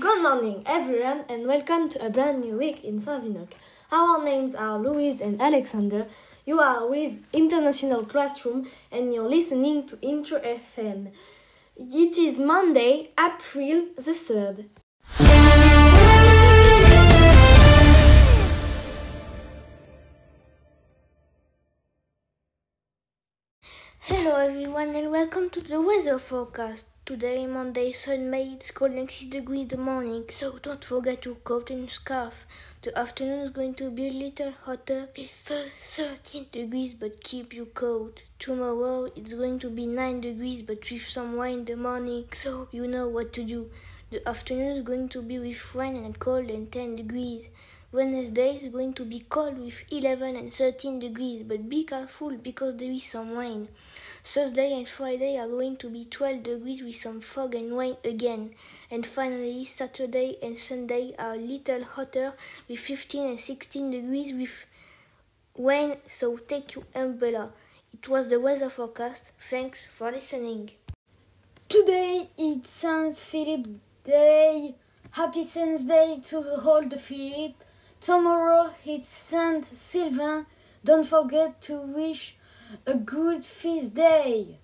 Good morning, everyone, and welcome to a brand new week in Saint-Vinoc. Our names are Louise and Alexander. You are with International Classroom, and you're listening to Inter FM. It is Monday, April the 3rd. Hello everyone and welcome to the weather forecast. Today, Monday, sun May, it's cold next 6 degrees the morning, so don't forget your coat and scarf. The afternoon is going to be a little hotter with 13 degrees, but keep your coat. Tomorrow, it's going to be 9 degrees, but with some rain in the morning, so you know what to do. The afternoon is going to be with rain and cold and 10 degrees. Wednesday is going to be cold with 11 and 13 degrees, but be careful because there is some rain. Thursday and Friday are going to be 12 degrees with some fog and rain again. And finally, Saturday and Sunday are a little hotter with 15 and 16 degrees with rain, so take your umbrella. It was the weather forecast. Thanks for listening. Today it's Saint Philip Day. Happy Saints Day to all the Philip. Tomorrow it's Saint Sylvain. Don't forget to wish a good feast day.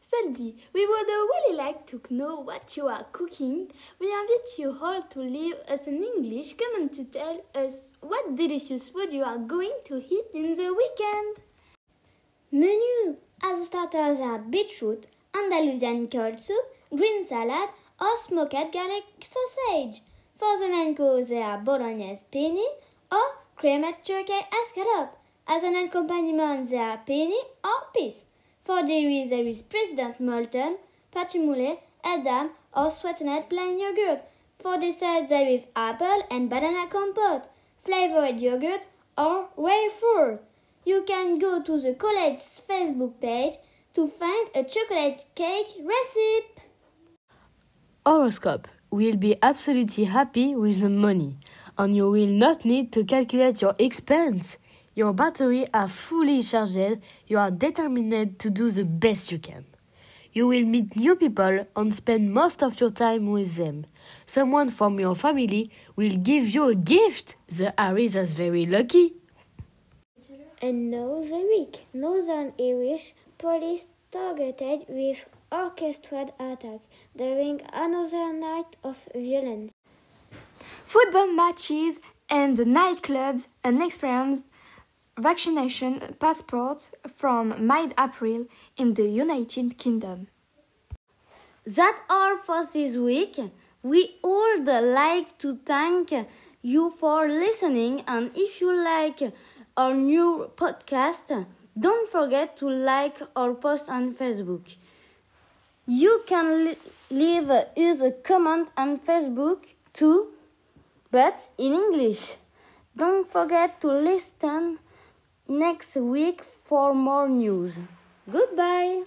Sandy, we would really like to know what you are cooking. We invite you all to leave us an English comment to tell us what delicious food you are going to eat in the weekend. Menu as starters are beetroot, Andalusian cold soup, green salad, or smoked garlic sausage. For the main course, there are bolognese penne or creamed turkey escalope. As an accompaniment, there are penne or peas. For dairy, there is President Molten, Patimule, Edam or sweetened plain yogurt. For dessert, there is apple and banana compote, flavored yogurt, or wafer. You can go to the college's Facebook page to find a chocolate cake recipe. Horoscope will be absolutely happy with the money, and you will not need to calculate your expense. Your battery are fully charged. You are determined to do the best you can. You will meet new people and spend most of your time with them. Someone from your family will give you a gift. The Aries is very lucky. And now the week. Northern Irish police targeted with orchestrated attack during another night of violence. Football matches and nightclubs unexperienced vaccination passport from mid-April in the United Kingdom. That's all for this week. We would like to thank you for listening, and if you like our new podcast, don't forget to like our post on Facebook. You can leave us a comment on Facebook too, but in English. Don't forget to listen next week for more news. Goodbye.